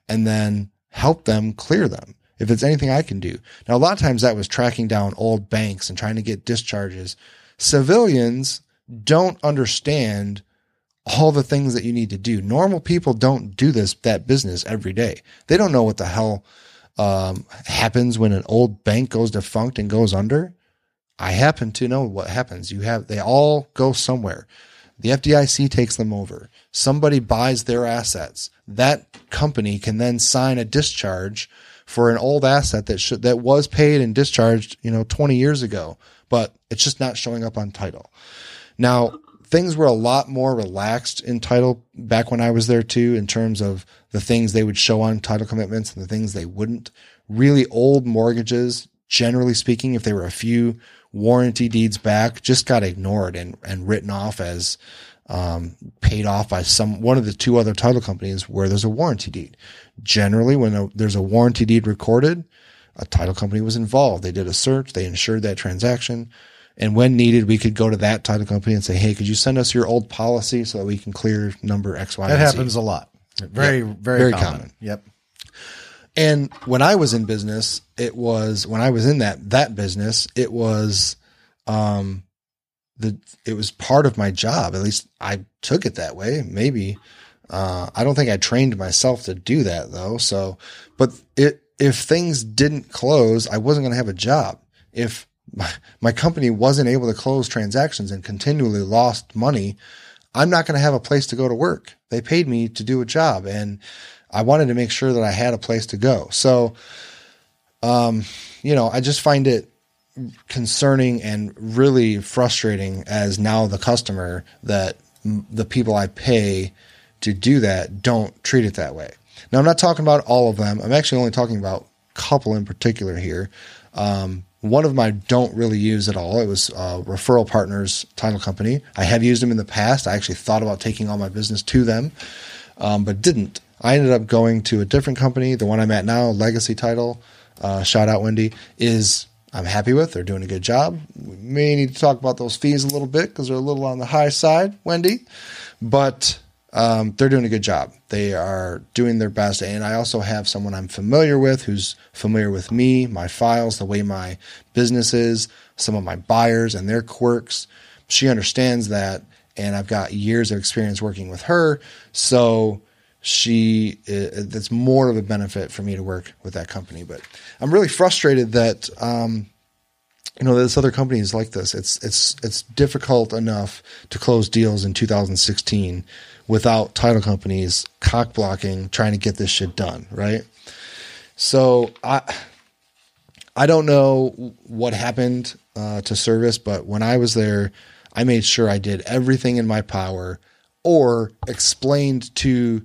[SPEAKER 2] and then help them clear them. If it's anything I can do. Now, a lot of times that was tracking down old banks and trying to get discharges. Civilians don't understand all the things that you need to do. Normal people don't do this, that business every day. They don't know what the hell um, happens when an old bank goes defunct and goes under. I happen to know what happens. You have, they all go somewhere. The FDIC takes them over. Somebody buys their assets. That company can then sign a discharge for an old asset that should, that was paid and discharged, you know, 20 years ago, but it's just not showing up on title. Now, things were a lot more relaxed in title back when I was there too, in terms of the things they would show on title commitments and the things they wouldn't. Really old mortgages, generally speaking, if they were a few warranty deeds back, just got ignored and, and written off as um, paid off by some one of the two other title companies where there's a warranty deed. Generally, when a, there's a warranty deed recorded, a title company was involved. They did a search, they insured that transaction. And when needed, we could go to that title company and say, Hey, could you send us your old policy so that we can clear number X, Y,
[SPEAKER 3] That
[SPEAKER 2] Z?"
[SPEAKER 3] happens a lot. Very,
[SPEAKER 2] Yeah,
[SPEAKER 3] very,
[SPEAKER 2] very
[SPEAKER 3] common.
[SPEAKER 2] common.
[SPEAKER 3] Yep.
[SPEAKER 2] And when I was in business, it was when I was in that that business, it was um the it was part of my job. At least I took it that way. Maybe uh I don't think I trained myself to do that though. So, but it if things didn't close, I wasn't going to have a job. If my, my company wasn't able to close transactions and continually lost money, I'm not going to have a place to go to work. They paid me to do a job and I wanted to make sure that I had a place to go. So, um, you know, I just find it concerning and really frustrating as now the customer that the people I pay to do that don't treat it that way. Now, I'm not talking about all of them. I'm actually only talking about a couple in particular here. Um, one of them I don't really use at all. It was uh, Referral Partners Title Company. I have used them in the past. I actually thought about taking all my business to them, um, but didn't. I ended up going to a different company. The one I'm at now, Legacy Title, uh, shout out Wendy, is I'm happy with. They're doing a good job. We may need to talk about those fees a little bit because they're a little on the high side, Wendy, but um, they're doing a good job. They are doing their best. And I also have someone I'm familiar with who's familiar with me, my files, the way my business is, some of my buyers and their quirks. She understands that. And I've got years of experience working with her. So she, that's more of a benefit for me to work with that company. But I'm really frustrated that, um, you know, this other company is like this. It's it's it's difficult enough to close deals in 2016 without title companies cock blocking trying to get this shit done, right? So I I don't know what happened uh, to service, but when I was there, I made sure I did everything in my power or explained to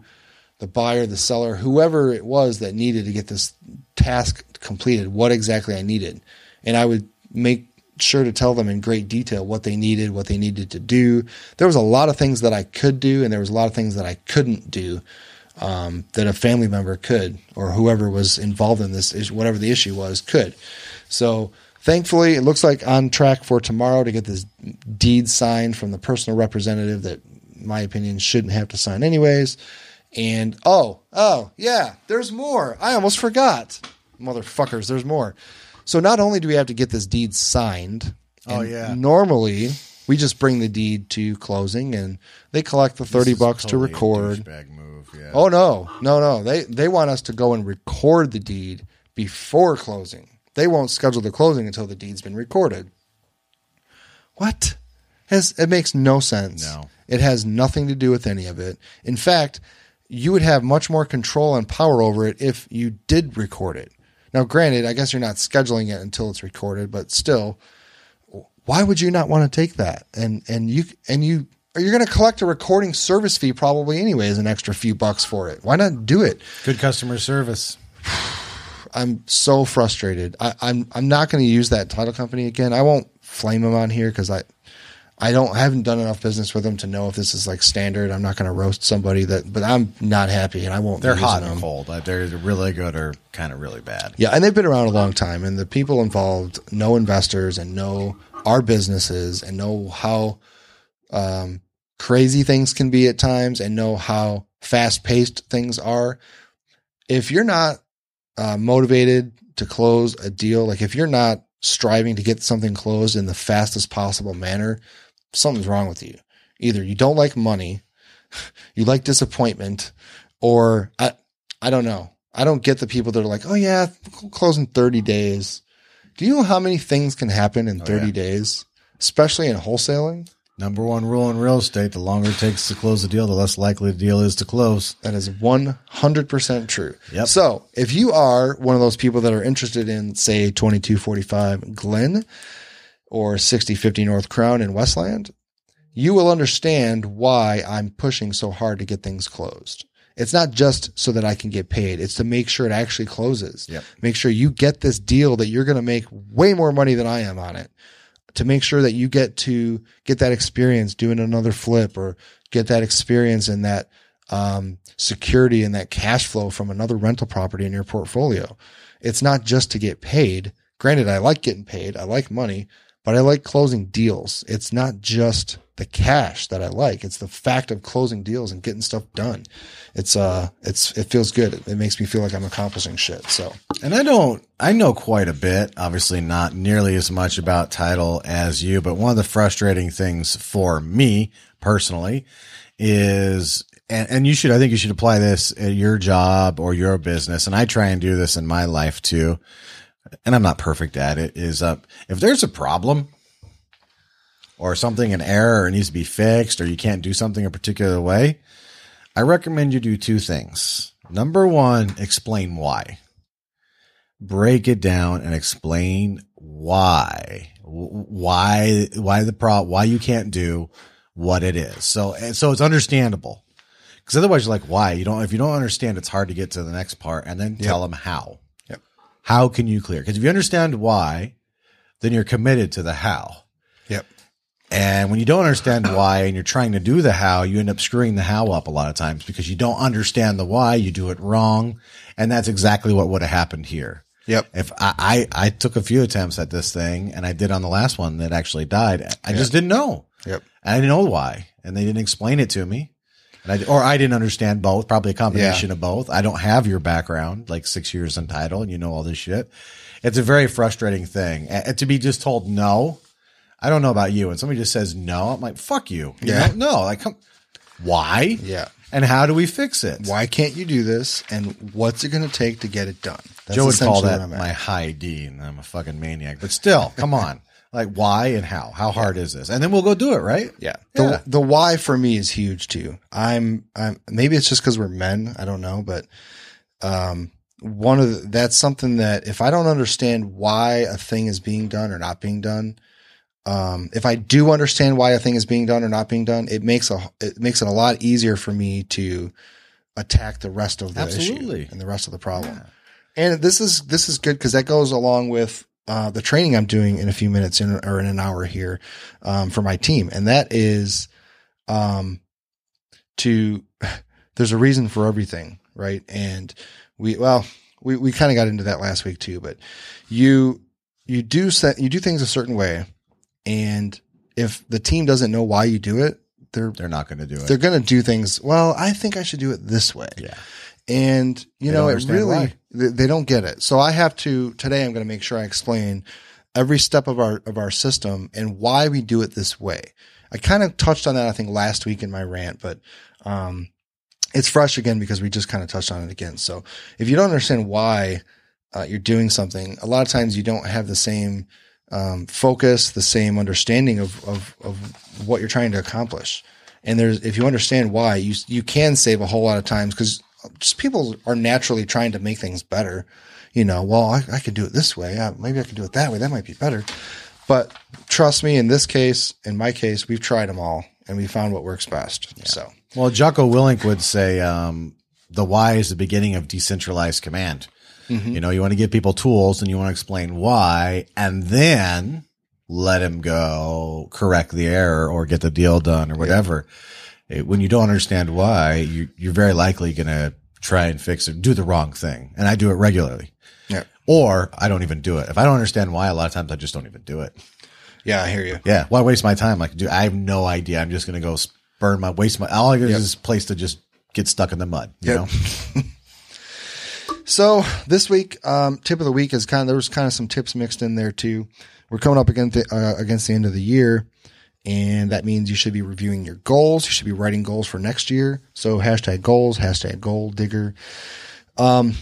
[SPEAKER 2] the buyer, the seller, whoever it was that needed to get this task completed, what exactly I needed. And I would make sure to tell them in great detail what they needed, what they needed to do. There was a lot of things that I could do, and there was a lot of things that I couldn't do um, that a family member could, or whoever was involved in this, whatever the issue was, could. So thankfully, it looks like on track for tomorrow to get this deed signed from the personal representative that, in my opinion, shouldn't have to sign anyways. And oh, oh, yeah, there's more. I almost forgot. Motherfuckers, there's more. So not only do we have to get this deed signed,
[SPEAKER 3] Oh, yeah.
[SPEAKER 2] Normally, we just bring the deed to closing and they collect the 30 bucks to
[SPEAKER 3] totally a
[SPEAKER 2] record.
[SPEAKER 3] move. Yeah.
[SPEAKER 2] Oh no, no, no. They they want us to go and record the deed before closing. They won't schedule the closing until the deed's been recorded. What? Has it makes no sense.
[SPEAKER 3] No.
[SPEAKER 2] It has nothing to do with any of it. In fact, you would have much more control and power over it if you did record it. Now, granted, I guess you're not scheduling it until it's recorded, but still, why would you not want to take that? And and you and you you're going to collect a recording service fee probably anyways, an extra few bucks for it. Why not do it?
[SPEAKER 3] Good customer service.
[SPEAKER 2] I'm so frustrated. I, I'm I'm not going to use that title company again. I won't flame them on here because I I don't I haven't done enough business with them to know if this is like standard. I'm not going to roast somebody that, but I'm not happy and I won't.
[SPEAKER 3] They're hot
[SPEAKER 2] them.
[SPEAKER 3] and cold. Uh, They're really good or kind of really bad.
[SPEAKER 2] Yeah, and they've been around a long time, and the people involved know investors and know our businesses and know how um, crazy things can be at times and know how fast paced things are. If you're not uh, motivated to close a deal, like if you're not striving to get something closed in the fastest possible manner, something's wrong with you. Either you don't like money, you like disappointment, or I, I don't know. I don't get the people that are like, oh yeah, close in 30 days. Do you know how many things can happen in 30
[SPEAKER 3] yeah.
[SPEAKER 2] days, especially in wholesaling?
[SPEAKER 3] Number one rule in real estate: the longer it takes to close the deal, the less likely the deal is to close.
[SPEAKER 2] That is 100% true.
[SPEAKER 3] Yep.
[SPEAKER 2] So if you are one of those people that are interested in, say, 2245 Glynn or 6050 North Crown in Westland, you will understand why I'm pushing so hard to get things closed. It's not just so that I can get paid. It's to make sure it actually closes.
[SPEAKER 3] Yep.
[SPEAKER 2] Make sure you get this deal that you're going to make way more money than I am on it. To make sure that you get to get that experience doing another flip or get that experience and that um, security and that cash flow from another rental property in your portfolio. It's not just to get paid. Granted, I like getting paid. I like money, but I like closing deals. It's not just the cash that I like. It's the fact of closing deals and getting stuff done. It's uh, it's it feels good. It, it makes me feel like I'm accomplishing shit. So
[SPEAKER 3] And I don't, I know quite a bit, obviously not nearly as much about title as you, but one of the frustrating things for me personally is, and, and you should, I think you should apply this at your job or your business. And I try and do this in my life too. And I'm not perfect at it is, uh, if there's a problem or something, an error or needs to be fixed or you can't do something a particular way, I recommend you do two things. Number one, explain why break it down and explain why, why, why the pro, why you can't do what it is. So, and so it's understandable. Cause otherwise you're like, why? You don't, if you don't understand, it's hard to get to the next part and then tell them how.
[SPEAKER 2] Yep.
[SPEAKER 3] How can you clear? Cause if you understand why, then you're committed to the how.
[SPEAKER 2] yep,
[SPEAKER 3] And when you don't understand why and you're trying to do the how, you end up screwing the how up a lot of times because you don't understand the why, you do it wrong. And that's exactly what would have happened here.
[SPEAKER 2] yep,
[SPEAKER 3] If I, I, I took a few attempts at this thing and I did on the last one that actually died, I just didn't know.
[SPEAKER 2] yep.
[SPEAKER 3] And I didn't know why. And they didn't explain it to me. I, or I didn't understand both, probably a combination of both. I don't have your background, like six years in title and you know all this shit. It's a very frustrating thing. And to be just told no, I don't know about you. And somebody just says no, I'm like, fuck you. You
[SPEAKER 2] Yeah.
[SPEAKER 3] know? No, like, come, why?
[SPEAKER 2] Yeah.
[SPEAKER 3] And how do we fix it?
[SPEAKER 2] Why can't you do this? And what's it going to take to get it done? That's
[SPEAKER 3] Joe would call that
[SPEAKER 2] where I'm at.
[SPEAKER 3] my high D, and I'm a fucking maniac. But still, come on. Like, why and how? How hard is this? And then we'll go do it, right?
[SPEAKER 2] Yeah.
[SPEAKER 3] Yeah.
[SPEAKER 2] The the why for me is huge too. I'm I'm maybe it's just because we're men. I don't know, but um one of the, that's something that if I don't understand why a thing is being done or not being done, um, if I do understand why a thing is being done or not being done, it makes a it makes it a lot easier for me to attack the rest of the
[SPEAKER 3] Absolutely.
[SPEAKER 2] issue and the rest of the problem. And this is this is good because that goes along with uh, the training I'm doing in a few minutes in, or in an hour here um, for my team, and that is um, to there's a reason for everything, right? And we well we we kind of got into that last week too, but you you do set you do things a certain way, and if the team doesn't know why you do it, they're
[SPEAKER 3] They're not going to do it.
[SPEAKER 2] they're going to do things. Well, I think I should do it this way.
[SPEAKER 3] yeah.
[SPEAKER 2] And you
[SPEAKER 3] They
[SPEAKER 2] know, it really
[SPEAKER 3] why.
[SPEAKER 2] They, don't get it. So I have to today. I'm going to make sure I explain every step of our of our system and why we do it this way. I kind of touched on that I think last week in my rant, but um, it's fresh again because we just kind of touched on it again. So if you don't understand why uh, you're doing something, a lot of times you don't have the same um, focus, the same understanding of, of of what you're trying to accomplish. And there's if you understand why, you you can save a whole lot of times because just people are naturally trying to make things better. You know, well, I, I could do it this way. Uh, maybe I could do it that way. That might be better. But trust me, in this case, in my case, we've tried them all and we found what works best. So
[SPEAKER 3] Well, Jocko Willink would say um, the why is the beginning of decentralized command. You know, you want to give people tools and you want to explain why, and then let them go correct the error or get the deal done or whatever. It- when you don't understand why, you, you're very likely going to try and fix it, do the wrong thing. And I do it regularly.
[SPEAKER 2] yeah,
[SPEAKER 3] Or I don't even do it. If I don't understand why, a lot of times I just don't even do it.
[SPEAKER 2] yeah, I hear you.
[SPEAKER 3] Yeah. Why waste my time? Like, dude, I have no idea. I'm just going to go burn my, waste my, all I get is place to just get stuck in the mud, you
[SPEAKER 2] Yep.
[SPEAKER 3] know?
[SPEAKER 2] So this week, um, tip of the week is kind of there was kind of some tips mixed in there too. We're coming up against the, uh, against the end of the year, and that means you should be reviewing your goals. You should be writing goals for next year. So hashtag goals, hashtag goal digger. Um,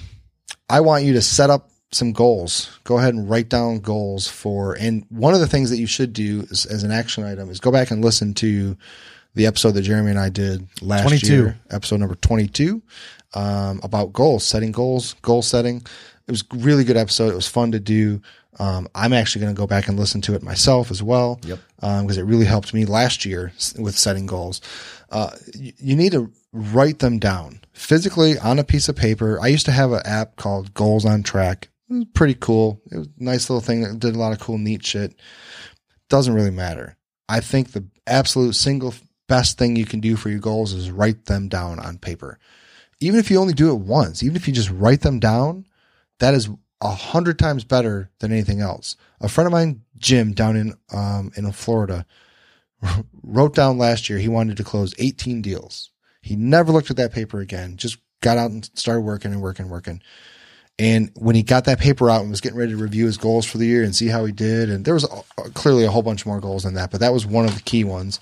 [SPEAKER 2] I want you to set up some goals. Go ahead and write down goals for, and one of the things that you should do is, as an action item is go back and listen to the episode that Jeremy and I did last
[SPEAKER 3] 22.
[SPEAKER 2] year, episode number 22, um, about goals, setting goals, goal setting. It was a really good episode. It was fun to do. Um, I'm actually going to go back and listen to it myself as well.
[SPEAKER 3] Yep.
[SPEAKER 2] Because it really helped me last year with setting goals. Uh, you, you need to write them down physically on a piece of paper. I used to have an app called Goals on Track. It was pretty cool. It was a nice little thing that did a lot of cool, neat shit. Doesn't really matter. I think the absolute single best thing you can do for your goals is write them down on paper. Even if you only do it once, even if you just write them down, that is a hundred times better than anything else. A friend of mine, Jim, down in um, in Florida, wrote down last year he wanted to close 18 deals. He never looked at that paper again. Just got out and started working and working, and working. And when he got that paper out and was getting ready to review his goals for the year and see how he did, and there was clearly a whole bunch more goals than that, but that was one of the key ones.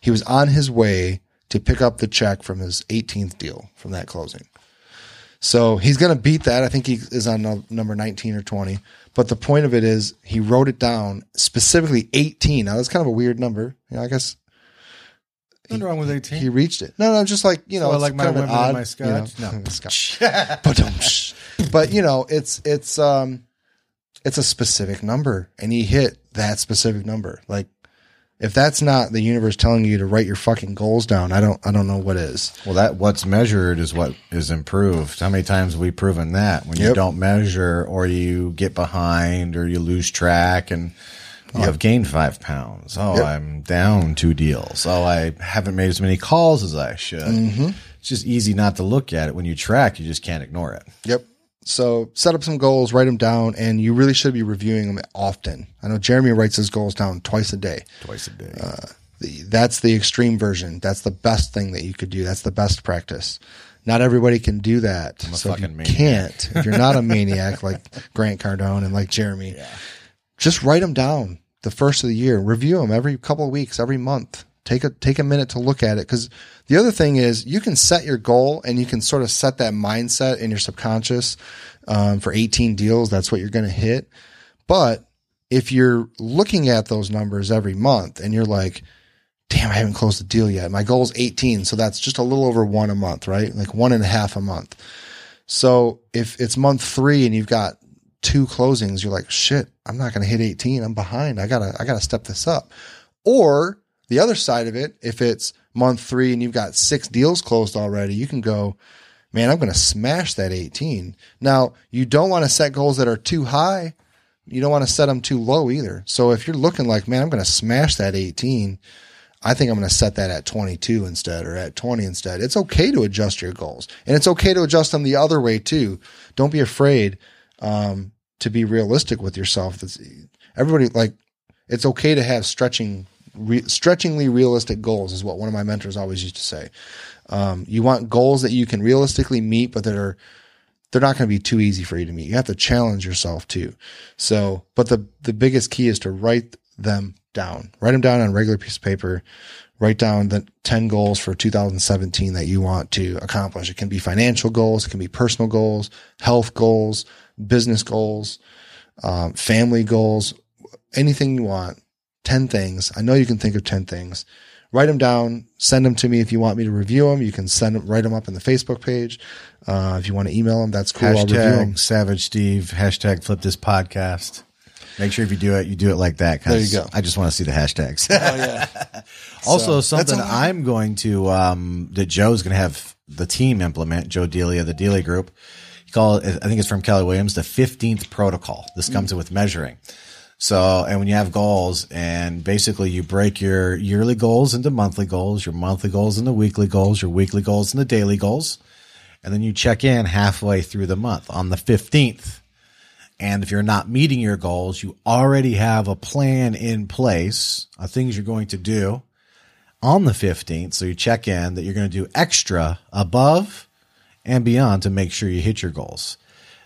[SPEAKER 2] He was on his way to pick up the check from his 18th deal from that closing. So he's going to beat that. I think he is on no- number 19 or 20. But the point of it is he wrote it down specifically 18. Now that's kind of a weird number. You know, I guess
[SPEAKER 3] Nothing wrong with 18.
[SPEAKER 2] he reached it. No, no, just like, you know,
[SPEAKER 3] So
[SPEAKER 2] it's
[SPEAKER 3] like my
[SPEAKER 2] kind of an
[SPEAKER 3] women
[SPEAKER 2] odd,
[SPEAKER 3] my scotch?
[SPEAKER 2] You know,
[SPEAKER 3] No.
[SPEAKER 2] scotch. But, but you know, it's, it's, um, it's a specific number and he hit that specific number. Like if that's not the universe telling you to write your fucking goals down, I don't, I don't know what is.
[SPEAKER 3] Well, that what's measured is what is improved. How many times have we proven that? When you don't measure, or you get behind, or you lose track, and oh, I've gained five pounds. Oh,
[SPEAKER 2] Yep.
[SPEAKER 3] I'm down two deals. Oh, I haven't made as many calls as I should.
[SPEAKER 2] Mm-hmm.
[SPEAKER 3] It's just easy not to look at it when you track. You just can't ignore it.
[SPEAKER 2] Yep. So set up some goals, write them down, and you really should be reviewing them often. I know Jeremy writes his goals down twice a day.
[SPEAKER 3] Twice a day.
[SPEAKER 2] Uh, the- That's the extreme version. That's the best thing that you could do. That's the best practice. Not everybody can do that.
[SPEAKER 3] a
[SPEAKER 2] so if you
[SPEAKER 3] maniac.
[SPEAKER 2] can't, if you're not a maniac like Grant Cardone and like Jeremy, just write them down the first of the year. Review them every couple of weeks, every month. Take a take a minute to look at it because the other thing is you can set your goal and you can sort of set that mindset in your subconscious um, for 18 deals. That's what you're going to hit. But if you're looking at those numbers every month and you're like, damn, I haven't closed the deal yet. My goal is 18. So that's just a little over one a month, right? Like one and a half a month. So if it's month three and you've got two closings, you're like, shit, I'm not going to hit 18. I'm behind. I gotta, I gotta step this up. Or the other side of it, if it's month three and you've got six deals closed already, you can go, man, I'm going to smash that 18. Now you don't want to set goals that are too high. You don't want to set them too low either. So if you're looking like, man, I'm going to smash that 18, I think I'm going to set that at 22 instead or at 20 instead. It's okay to adjust your goals and it's okay to adjust them the other way too. Don't be afraid, um, to be realistic with yourself. That's everybody like, it's okay to have stretching, re, stretchingly realistic goals is what one of my mentors always used to say. Um, you want goals that you can realistically meet, but that are, they're not going to be too easy for you to meet. You have to challenge yourself too. So, but the, the biggest key is to write them down, write them down on a regular piece of paper, write down the 10 goals for 2017 that you want to accomplish. It can be financial goals. It can be personal goals, health goals, business goals, um, family goals, anything you want. 10 things. I know you can think of 10 things. Write them down. Send them to me if you want me to review them. You can send them, write them up in the Facebook page. Uh, if you want to email them, that's cool. I'll review them.
[SPEAKER 3] Savage Steve. Hashtag Flip This Podcast. Make sure if you do it, you do it like that.
[SPEAKER 2] There you go.
[SPEAKER 3] I just want to see the hashtags.
[SPEAKER 2] Oh yeah.
[SPEAKER 3] Also,
[SPEAKER 2] So,
[SPEAKER 3] something. I'm going to um, that Joe's going to have the team implement. Joe Delia, the Delia Group. He call it, I think it's from Keller Williams, the 15th protocol. This comes in with measuring. So, and when you have goals, and basically you break your yearly goals into monthly goals, your monthly goals into weekly goals, your weekly goals into daily goals, and then you check in halfway through the month on the 15th. And if you're not meeting your goals, you already have a plan in place of things you're going to do on the 15th. So you check in that you're going to do extra above and beyond to make sure you hit your goals.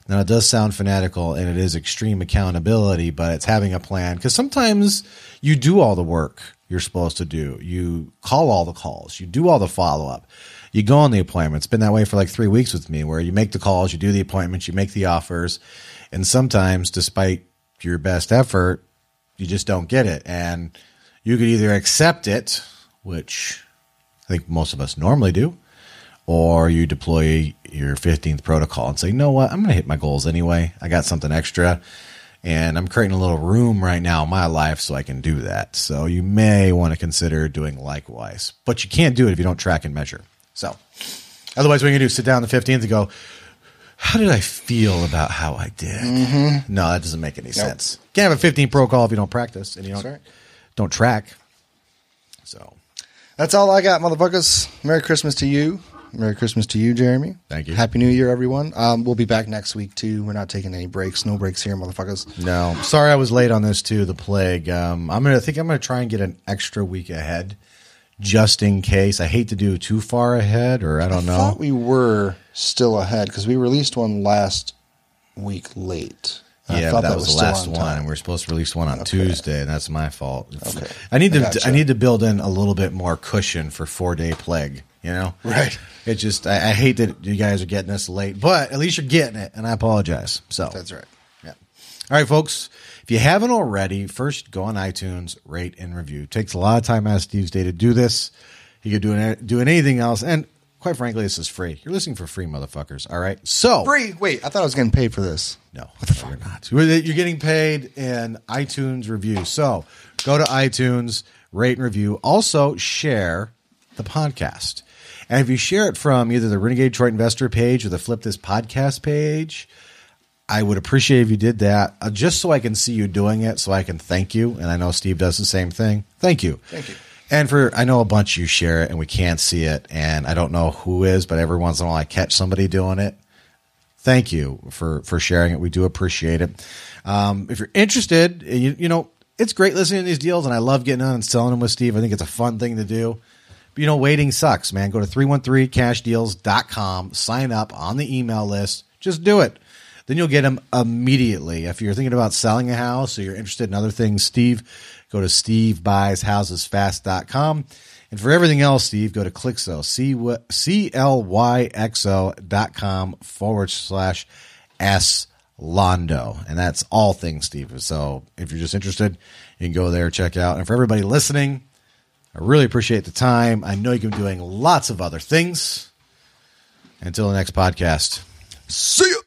[SPEAKER 3] Now, it does sound fanatical and it is extreme accountability, but it's having a plan because sometimes you do all the work you're supposed to do. You call all the calls, you do all the follow up, you go on the appointments. It's been that way for like three weeks with me, where you make the calls, you do the appointments, you make the offers, and sometimes, despite your best effort, you just don't get it, and you could either accept it, which I think most of us normally do, or you deploy your 15th protocol and say, you know what, I'm going to hit my goals anyway. I got something extra and I'm creating a little room right now in my life so I can do that. So you may want to consider doing likewise, but you can't do it if you don't track and measure. So otherwise, what you do, sit down the 15th and go, how did I feel about how I did? Mm-hmm. No, that doesn't make any sense. You can't have a 15 protocol if you don't practice and you don't,
[SPEAKER 2] right.
[SPEAKER 3] don't track. So
[SPEAKER 2] That's all I got, motherfuckers. Merry Christmas to you. Merry Christmas to you, Jeremy.
[SPEAKER 3] Thank you.
[SPEAKER 2] Happy New Year, everyone. Um, we'll be back next week too. We're not taking any breaks. No breaks here, motherfuckers.
[SPEAKER 3] No, sorry I was late on this too. The plague. Um, I'm gonna I think I'm gonna try and get an extra week ahead, just in case. I hate to do too far ahead, or I don't know.
[SPEAKER 2] Thought we were still ahead because we released one last week late. I
[SPEAKER 3] yeah, but that, was, the last
[SPEAKER 2] on
[SPEAKER 3] one, and we are supposed to release one on Tuesday, and that's my fault.
[SPEAKER 2] Okay.
[SPEAKER 3] I need
[SPEAKER 2] I
[SPEAKER 3] to
[SPEAKER 2] gotcha.
[SPEAKER 3] I need to build in a little bit more cushion for four day plague. You know,
[SPEAKER 2] Right.
[SPEAKER 3] It just I, I hate that you guys are getting this late, but at least you're getting it, and I apologize. So
[SPEAKER 2] That's right.
[SPEAKER 3] Yeah. All right, folks. If you haven't already, first go on iTunes, rate and review. It takes a lot of time as Steve's Day to do this. You could do doing anything else, and quite frankly, this is free. You're listening for free, motherfuckers. All right. So
[SPEAKER 2] Free. Wait, I thought I was getting paid for this.
[SPEAKER 3] no, no, you're not. You're you're getting paid in iTunes review. So go to iTunes, rate and review. Also share the podcast. And if you share it from either the Renegade Detroit Investor page or the Flip This Podcast page, I would appreciate if you did that uh, just so I can see you doing it, so I can thank you. And I know Steve does the same thing. Thank you.
[SPEAKER 2] Thank you.
[SPEAKER 3] And for I know a bunch of you share it and we can't see it, and I don't know who is, but every once in a while I catch somebody doing it thank you for for sharing it. We do appreciate it. Um, if you're interested, you, you know it's great listening to these deals, and I love getting on and selling them with Steve. I think it's a fun thing to do. But you know, waiting sucks, man. Go to 313cashdeals.com, sign up on the email list. Just do it. Then you'll get them immediately. If you're thinking about selling a house or you're interested in other things, Steve, go to stevebuyshousesfast.com. And for everything else, Steve, go to Clixo, dot com forward slash S Londo. And that's all things, Steve. So if you're just interested, you can go there, check out. And for everybody listening, I really appreciate the time. I know you've been doing lots of other things. Until the next podcast.
[SPEAKER 2] See ya.